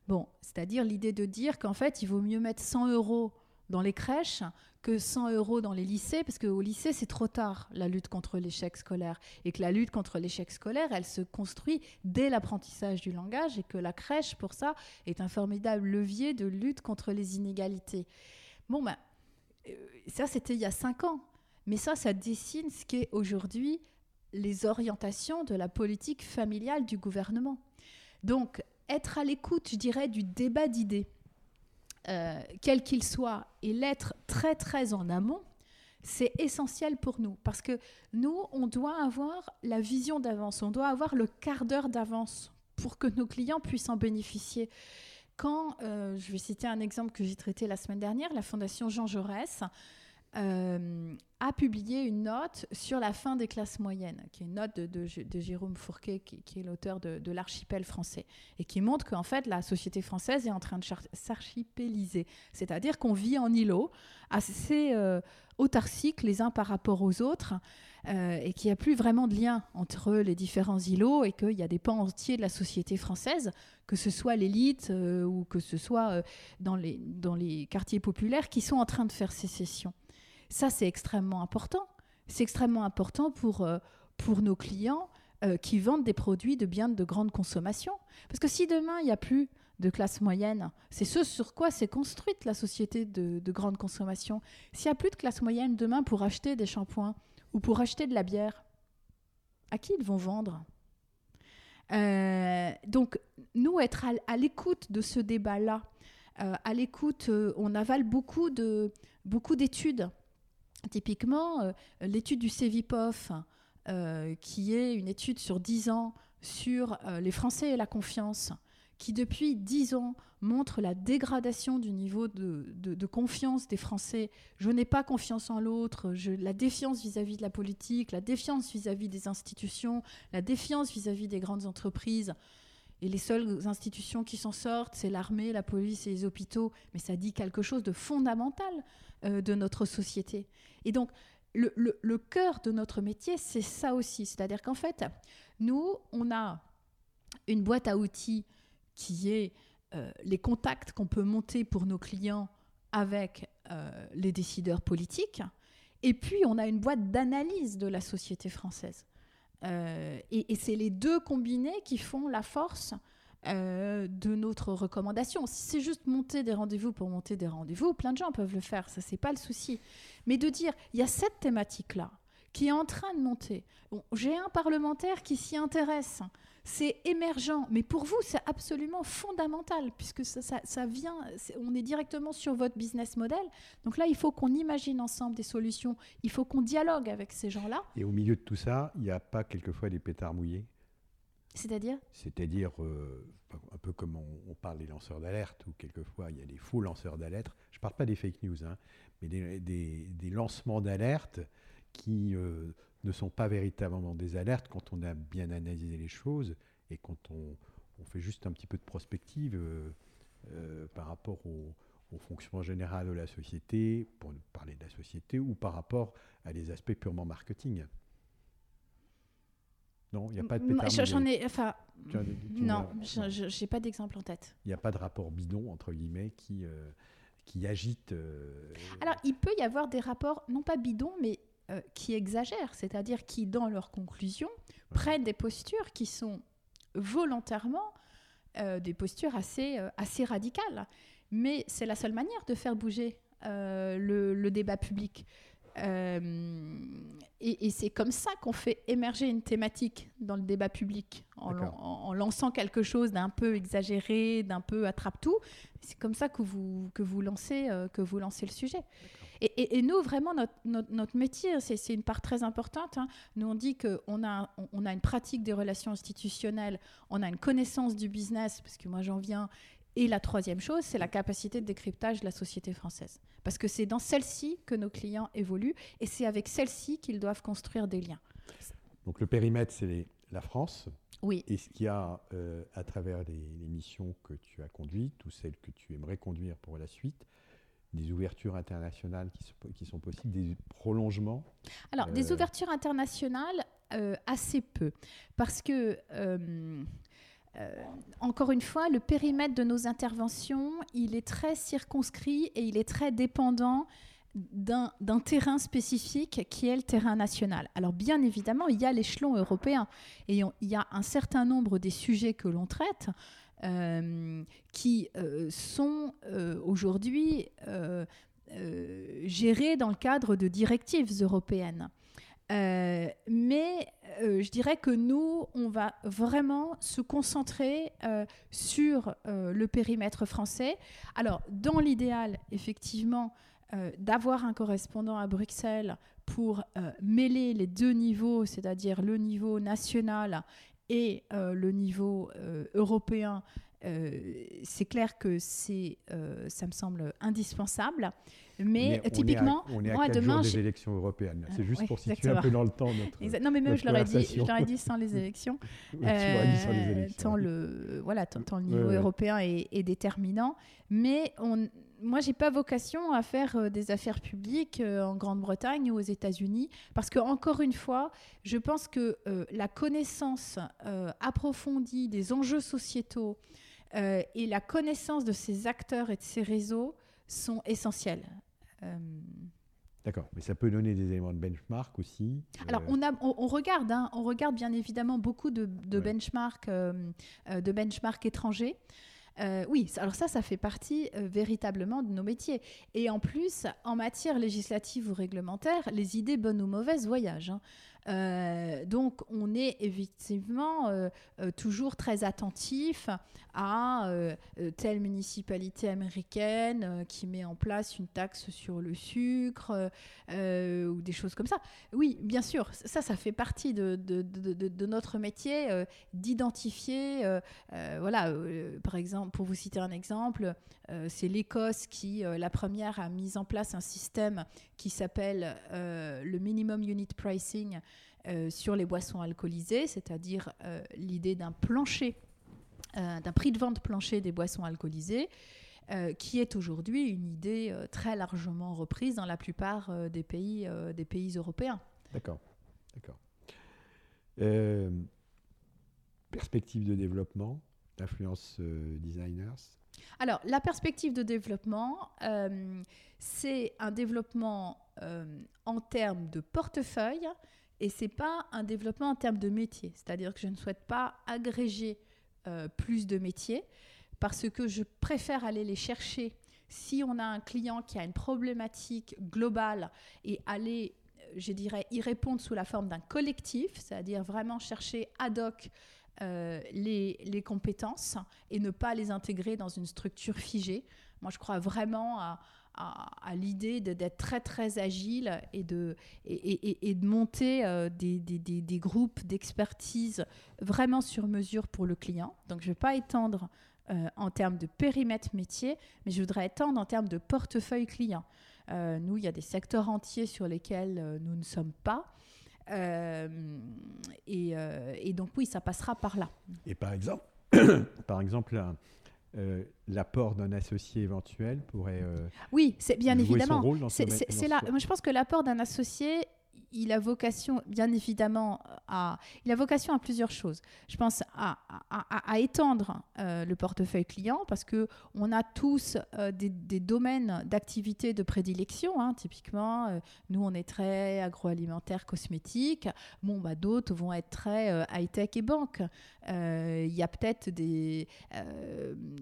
Bon, c'est-à-dire l'idée de dire qu'en fait, il vaut mieux mettre 100 euros dans les crèches que 100 euros dans les lycées, parce qu'au lycée, c'est trop tard, la lutte contre l'échec scolaire. Et que la lutte contre l'échec scolaire, elle se construit dès l'apprentissage du langage, et que la crèche, pour ça, est un formidable levier de lutte contre les inégalités. Bon, ben, euh, ça, c'était il y a cinq ans. Mais ça, ça dessine ce qu'est aujourd'hui les orientations de la politique familiale du gouvernement. Donc, être à l'écoute, je dirais, du débat d'idées, euh, quel qu'il soit, et l'être très très en amont, c'est essentiel pour nous. Parce que nous, on doit avoir la vision d'avance, on doit avoir le quart d'heure d'avance pour que nos clients puissent en bénéficier. Quand, euh, je vais citer un exemple que j'ai traité la semaine dernière, la Fondation Jean Jaurès euh, a publié une note sur la fin des classes moyennes, qui est une note de, Jérôme Fourquet, qui, est l'auteur de, l'archipel français, et qui montre qu'en fait, la société française est en train de s'archipéliser. C'est-à-dire qu'on vit en îlots, assez euh, autarciques les uns par rapport aux autres, euh, et qu'il n'y a plus vraiment de lien entre les différents îlots, et qu'il y a des pans entiers de la société française, que ce soit l'élite euh, ou que ce soit dans, les, dans les quartiers populaires, qui sont en train de faire sécession. Ça, c'est extrêmement important. C'est extrêmement important pour, euh, pour nos clients euh, qui vendent des produits de biens de grande consommation. Parce que si demain, il n'y a plus de classe moyenne, c'est ce sur quoi s'est construite la société de, grande consommation. S'il n'y a plus de classe moyenne demain pour acheter des shampoings ou pour acheter de la bière, à qui ils vont vendre? Euh, donc, nous, être à, l'écoute de ce débat-là, à l'écoute, on avale beaucoup de beaucoup d'études Typiquement, euh, l'étude du CEVIPOF, euh, qui est une étude sur 10 ans sur euh, les Français et la confiance, qui depuis 10 ans montre la dégradation du niveau de, confiance des Français. Je n'ai pas confiance en l'autre, la défiance vis-à-vis de la politique, la défiance vis-à-vis des institutions, la défiance vis-à-vis des grandes entreprises. Et les seules institutions qui s'en sortent, c'est l'armée, la police et les hôpitaux. Mais ça dit quelque chose de fondamental de notre société. Et donc, le, cœur de notre métier, c'est ça aussi. C'est-à-dire qu'en fait, nous, on a une boîte à outils qui est euh, les contacts qu'on peut monter pour nos clients avec euh, les décideurs politiques. Et puis, on a une boîte d'analyse de la société française. Euh, et c'est les deux combinés qui font la force euh, de notre recommandation. Si c'est juste monter des rendez-vous pour monter des rendez-vous, plein de gens peuvent le faire, ça c'est pas le souci. Mais de dire, il y a cette thématique-là qui est en train de monter. J'ai un parlementaire qui s'y intéresse. C'est émergent, mais pour vous, c'est absolument fondamental, puisque ça, ça, vient, on est directement sur votre business model. Donc là, il faut qu'on imagine ensemble des solutions, il faut qu'on dialogue avec ces gens-là. Et au milieu de tout ça, il n'y a pas quelquefois des pétards mouillés? C'est-à-dire? C'est-à-dire, euh, un peu comme on, parle des lanceurs d'alerte, où quelquefois il y a des faux lanceurs d'alerte. Je ne parle pas des fake news, hein, mais des, lancements d'alerte qui euh, ne sont pas véritablement des alertes quand on a bien analysé les choses et quand on, fait juste un petit peu de prospective euh, par rapport au, au, fonctionnement général de la société, pour parler de la société, ou par rapport à des aspects purement marketing. Non, il n'y a pas de pétard J'en ai, enfin, non, je n'ai pas d'exemple en tête. Il n'y a pas de rapport bidon, entre guillemets, qui, euh, qui agite. Euh, Alors, il peut y avoir des rapports, non pas bidons, mais euh, qui exagèrent, c'est-à-dire qui, dans leurs conclusions, prennent des postures qui sont volontairement des postures assez, assez radicales. Mais c'est la seule manière de faire bouger le, le, débat public. Euh, et, c'est comme ça qu'on fait émerger une thématique dans le débat public, en, lançant quelque chose d'un peu exagéré, d'un peu attrape-tout. C'est comme ça que vous, que vous, lancez, euh, que vous lancez le sujet. Et, nous, vraiment, notre, notre, métier, c'est une part très importante. Hein. Nous, on dit qu'on a, on a une pratique des relations institutionnelles, on a une connaissance du business, parce que moi j'en viens, et la troisième chose, c'est la capacité de décryptage de la société française. Parce que c'est dans celle-ci que nos clients évoluent et c'est avec celle-ci qu'ils doivent construire des liens. Donc le périmètre, c'est la France. Oui. Et ce qu'il y a euh, à travers les, les, missions que tu as conduites ou celles que tu aimerais conduire pour la suite, des ouvertures internationales qui, sont, qui sont possibles, des prolongements Alors, des Euh, ouvertures internationales, euh, assez peu. Parce que, euh, encore une fois, le périmètre de nos interventions, il est très circonscrit et il est très dépendant d'un terrain spécifique qui est le terrain national. Alors bien évidemment, il y a l'échelon européen et il y a un certain nombre des sujets que l'on traite euh, qui euh, sont aujourd'hui gérés dans le cadre de directives européennes. Euh, mais euh, je dirais que nous, on va vraiment se concentrer euh, sur le périmètre français. Alors, dans l'idéal, effectivement, d'avoir un correspondant à Bruxelles pour mêler les deux niveaux, c'est-à-dire le niveau national et le niveau européen, euh, c'est clair que c'est, euh, ça me semble indispensable. Mais on est à- typiquement, on est à, moi, demain, des élections européennes. C'est Euh, juste oui, pour situer exactement. un peu dans le temps notre. Exact- Non, mais même, je leur ai dit, je leur ai dit sans les élections. [laughs] tu m'aurais dit sur les Euh, élections. tant le voilà tant, tant le niveau ouais. européen est, est déterminant mais on moi j'ai pas vocation à faire euh, des affaires publiques euh, en Grande-Bretagne ou aux États-Unis parce que encore une fois je pense que euh, la connaissance euh, approfondie des enjeux sociétaux euh, et la connaissance de ces acteurs et de ces réseaux sont essentielles. Euh, D'accord, mais ça peut donner des éléments de benchmark aussi. Alors, Euh, on, a, on, on regarde, hein, on regarde bien évidemment beaucoup de, de Ouais. benchmarks euh, de benchmarks étrangers. Euh, oui, alors ça, ça fait partie euh, véritablement de nos métiers. Et en plus, en matière législative ou réglementaire, les idées bonnes ou mauvaises voyagent. hein. Euh, donc, on est effectivement euh, euh, toujours très attentif à telle municipalité américaine qui met en place une taxe sur le sucre ou des choses comme ça. Oui, bien sûr, ça, ça fait partie de, notre métier d'identifier, voilà, par exemple, pour vous citer un exemple, c'est l'Écosse qui, la première, a mis en place un système qui s'appelle le Minimum Unit Pricing euh, sur les boissons alcoolisées, c'est-à-dire euh, l'idée d'un plancher, euh, d'un prix de vente plancher des boissons alcoolisées. qui est aujourd'hui une idée très largement reprise dans la plupart des, pays, des pays européens. D'accord, d'accord. Perspective de développement, d'influence designers. Alors, la perspective de développement, euh, c'est un développement euh, en termes de portefeuille et c'est pas un développement en termes de métier. C'est-à-dire que je ne souhaite pas agréger euh, plus de métiers parce que je préfère aller les chercher si on a un client qui a une problématique globale et aller, euh, je dirais, y répondre sous la forme d'un collectif, c'est-à-dire vraiment chercher ad hoc euh, les, les compétences et ne pas les intégrer dans une structure figée. Moi, je crois vraiment à, à- l'idée d'être très, très agile et de, et, de monter euh, des, des- des- groupes d'expertise vraiment sur mesure pour le client. Donc, je ne vais pas étendre euh, en termes de périmètre métier, mais je voudrais étendre en termes de portefeuille client. Euh, nous, il y a des secteurs entiers sur lesquels nous ne sommes pas. Et, et donc oui, ça passera par là. Et par exemple, [coughs] par exemple euh, l'apport d'un associé éventuel pourrait euh, Oui, c'est bien jouer évidemment. C'est ce là. Moi, je pense que l'apport d'un associé, il a vocation, bien évidemment, à, il a vocation à plusieurs choses. Je pense à, à- étendre euh, le portefeuille client parce que on a tous euh, des, des domaines d'activité de prédilection. hein. Typiquement, euh, nous, on est très agroalimentaire, cosmétique. Bon, bah, d'autres vont être très high-tech et banque. Il y a peut-être des,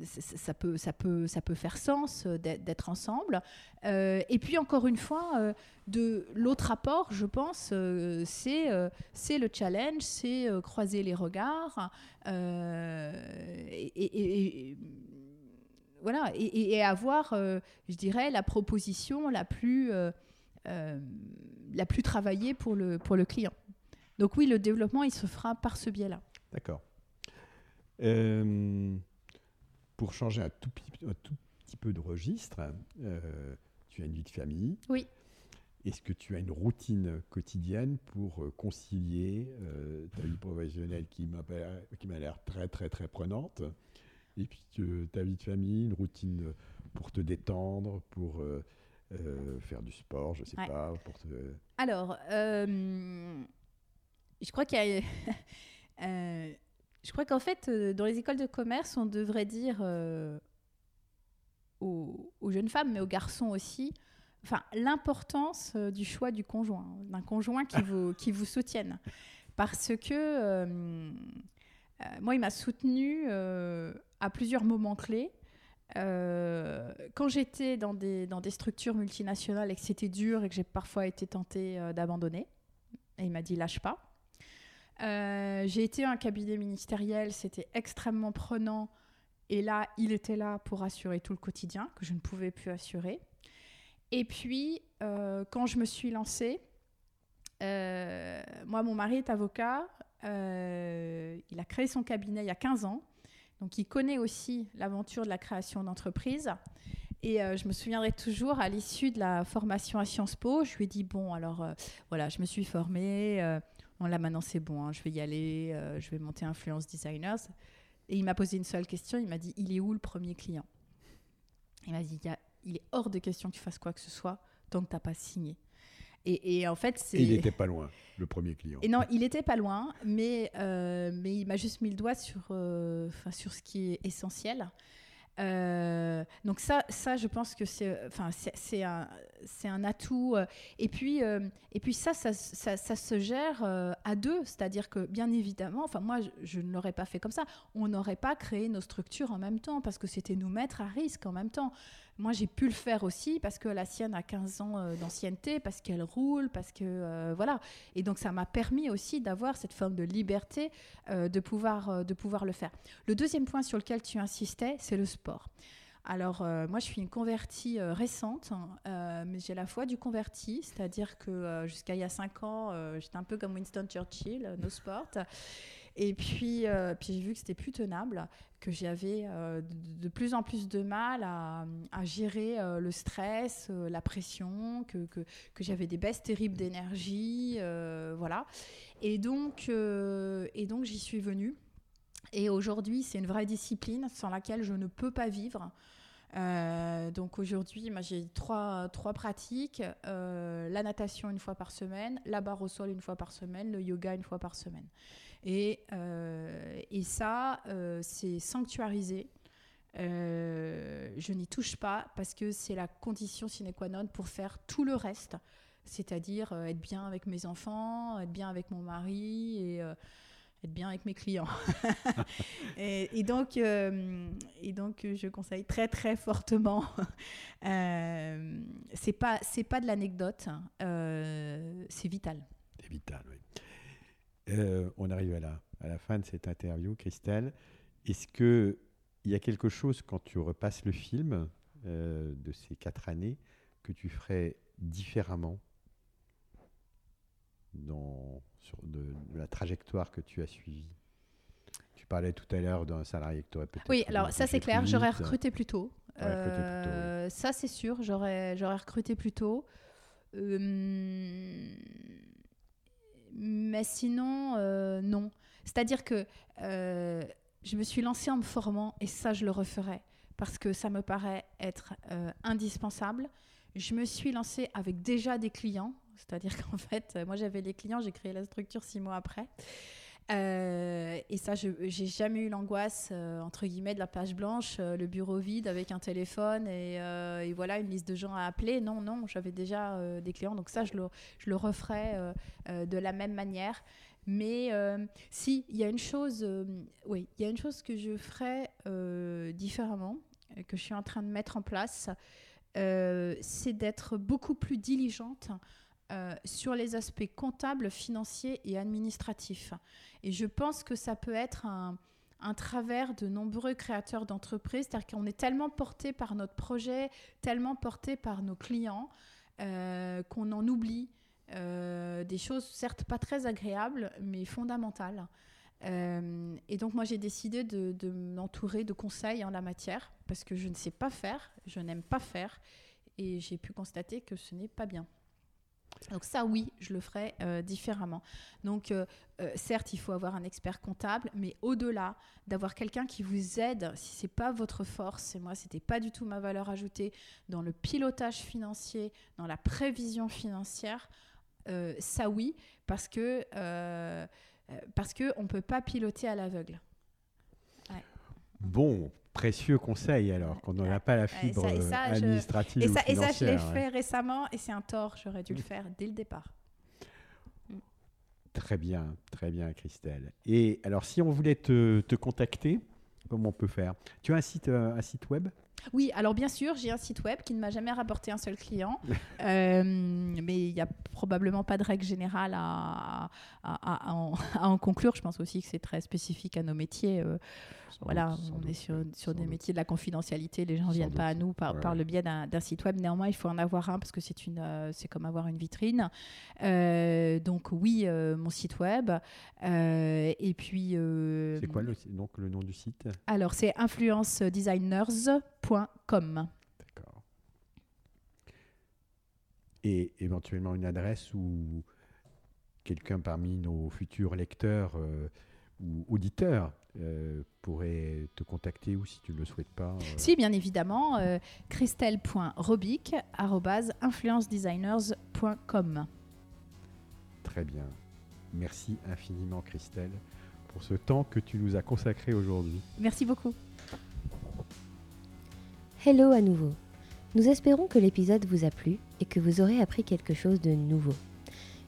ça, peut, ça peut, ça peut faire sens d'être ensemble. Et puis encore une fois, de l'autre apport, je pense, euh, c'est euh, c'est le challenge, c'est euh, croiser les regards. euh, et, et- et- voilà, et, avoir, euh, je dirais, la proposition la plus, euh, euh, la plus travaillée pour le, pour le client. Donc oui, le développement, il se fera par ce biais-là. D'accord. Euh, pour changer un tout, petit- un tout petit peu de registre, euh, tu as une vie de famille. Oui. Est-ce que tu as une routine quotidienne pour euh, concilier euh, ta vie professionnelle qui m'a l'air très très très prenante et puis ta vie de famille, une routine pour te détendre, pour euh, faire du sport, je sais pas. Pour te... Alors, je crois qu'il y a... [laughs] je crois qu'en fait, dans les écoles de commerce, on devrait dire aux, aux, jeunes femmes, mais aux garçons aussi, enfin, l'importance euh, du choix du conjoint, d'un conjoint qui vous, qui vous soutienne. Parce que euh, euh, moi, il m'a soutenu à plusieurs moments clés. quand j'étais dans des, dans des structures multinationales et que c'était dur et que j'ai parfois été tentée d'abandonner, et il m'a dit lâche pas. j'ai été à un cabinet ministériel, c'était extrêmement prenant. Et là, il était là pour assurer tout le quotidien que je ne pouvais plus assurer. Et puis, euh, quand je me suis lancée, euh, moi, mon mari est avocat. Euh, il a créé son cabinet il y a 15 ans. Donc, il connaît aussi l'aventure de la création d'entreprise. Et je me souviendrai toujours, à l'issue de la formation à Sciences Po, je lui ai dit, bon, alors, voilà, je me suis formée. bon, là, maintenant, c'est bon, hein, je vais y aller. je vais monter Influence Designers. Et il m'a posé une seule question. Il m'a dit, il est où le premier client? Il m'a dit, il y a il est hors de question que tu fasses quoi que ce soit tant que tu n'as pas signé. Et, en fait, c'est. Il n'était pas loin, le premier client. Et non, il n'était pas loin, mais, euh, mais il m'a juste mis le doigt sur, euh, sur ce qui est essentiel. Euh, donc ça, ça, je pense que c'est, enfin, c'est un, c'est un atout. Et puis, et puis ça, ça, ça, se gère à deux, c'est-à-dire que bien évidemment, enfin moi, je, je ne l'aurais pas fait comme ça. On n'aurait pas créé nos structures en même temps parce que c'était nous mettre à risque en même temps. Moi, j'ai pu le faire aussi parce que la sienne a 15 ans euh, d'ancienneté, parce qu'elle roule, parce que euh, voilà. Et donc, ça m'a permis aussi d'avoir cette forme de liberté euh, de, pouvoir, de pouvoir le faire. Le deuxième point sur lequel tu insistais, c'est le sport. Alors, moi, je suis une convertie récente, hein, mais j'ai la foi du converti, c'est-à-dire que jusqu'à il y a 5 ans, j'étais un peu comme Winston Churchill, no sport. Et puis, puis j'ai vu que c'était plus tenable, que j'avais euh, de, plus en plus de mal à, gérer euh, le stress, la pression, que, j'avais des baisses terribles d'énergie, voilà. Et donc, et donc j'y suis venue. Et aujourd'hui, c'est une vraie discipline sans laquelle je ne peux pas vivre. donc aujourd'hui, j'ai trois pratiques la natation une fois par semaine, la barre au sol une fois par semaine, le yoga une fois par semaine. Et, euh, et ça, euh, c'est sanctuarisé. Euh, je n'y touche pas parce que c'est la condition sine qua non pour faire tout le reste, c'est-à-dire être bien avec mes enfants, être bien avec mon mari et être bien avec mes clients. [laughs] [laughs] et, donc, et donc, je conseille très très fortement. [laughs] c'est pas c'est pas de l'anecdote, c'est vital. C'est vital, oui. Euh, on arrive à la, à la fin de cette interview, Christelle. Est-ce qu'il y a quelque chose, quand tu repasses le film euh, de ces quatre années, que tu ferais différemment dans, sur de, la trajectoire que tu as suivie? Tu parlais tout à l'heure d'un salarié que tu aurais peut-être. Oui, alors ça c'est clair, j'aurais recruté plus tôt. Euh, ça c'est sûr, j'aurais recruté plus tôt. Mais sinon, euh, non. C'est-à-dire que euh, je me suis lancée en me formant et ça, je le referai parce que ça me paraît être euh, indispensable. Je me suis lancée avec déjà des clients, c'est-à-dire [laughs] qu'en fait, moi j'avais des clients, j'ai créé la structure six mois après. Euh, et ça, je j'ai jamais eu l'angoisse, euh, entre guillemets, de la page blanche, euh, le bureau vide avec un téléphone et, voilà, une liste de gens à appeler. Non, non, j'avais déjà des clients, donc ça, je le, je le referai de la même manière. Mais si, il y a une chose, oui, il y a une chose que je ferais différemment, que je suis en train de mettre en place, c'est d'être beaucoup plus diligente euh, sur les aspects comptables, financiers et administratifs. Et je pense que ça peut être un, travers de nombreux créateurs d'entreprises, c'est-à-dire qu'on est tellement porté par notre projet, tellement porté par nos clients, euh, qu'on en oublie euh, des choses certes pas très agréables, mais fondamentales. et donc moi j'ai décidé de m'entourer de conseils en la matière, parce que je ne sais pas faire, je n'aime pas faire, et j'ai pu constater que ce n'est pas bien. Donc ça, oui, je le ferai euh, différemment. Donc euh, euh, certes, il faut avoir un expert comptable, mais au-delà d'avoir quelqu'un qui vous aide, si c'est pas votre force, et moi, c'était pas du tout ma valeur ajoutée dans le pilotage financier, dans la prévision financière, ça oui, parce que parce que on peut pas piloter à l'aveugle. Bon, précieux conseil alors, qu'on n'en a pas la fibre administrative. Et ça, et ça, je l'ai fait récemment et c'est un tort, j'aurais dû le faire dès le départ. Mm. Très bien, très bien Christelle. Et alors si on voulait te, te contacter, comment on peut faire? Tu as un site, euh, un site web? Oui, alors bien sûr, j'ai un site web qui ne m'a jamais rapporté un seul client, [laughs] euh, mais il n'y a probablement pas de règle générale à, [laughs] en, conclure. Je pense aussi que c'est très spécifique à nos métiers. Euh, voilà, on est sur, sur des métiers de la confidentialité, les gens ne viennent pas à nous par, par le biais d'un site web. Néanmoins, il faut en avoir un parce que c'est une, euh, c'est comme avoir une vitrine. donc oui, mon site web. et puis. c'est quoi le, donc, le nom du site? Alors c'est influencedesigners.com D'accord. Et éventuellement une adresse où quelqu'un parmi nos futurs lecteurs euh, ou auditeurs euh, pourrait te contacter ou si tu ne le souhaites pas euh. Si, bien évidemment, christelle.robic.influencedesigners.com. Très bien. Merci infiniment Christelle pour ce temps que tu nous as consacré aujourd'hui. Merci beaucoup. Hello à nouveau. Nous espérons que l'épisode vous a plu et que vous aurez appris quelque chose de nouveau.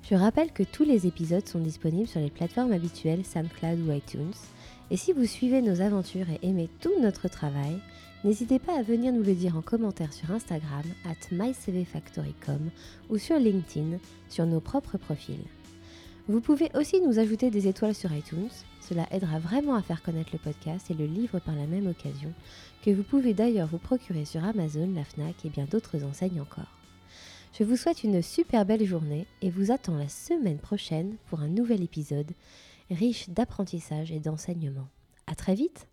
Je rappelle que tous les épisodes sont disponibles sur les plateformes habituelles SoundCloud ou iTunes. Et si vous suivez nos aventures et aimez tout notre travail, n'hésitez pas à venir nous le dire en commentaire sur Instagram at mycvfactory.com ou sur LinkedIn sur nos propres profils. Vous pouvez aussi nous ajouter des étoiles sur iTunes, cela aidera vraiment à faire connaître le podcast et le livre par la même occasion, que vous pouvez d'ailleurs vous procurer sur Amazon, la FNAC et bien d'autres enseignes encore. Je vous souhaite une super belle journée et vous attends la semaine prochaine pour un nouvel épisode riche d'apprentissage et d'enseignement. À très vite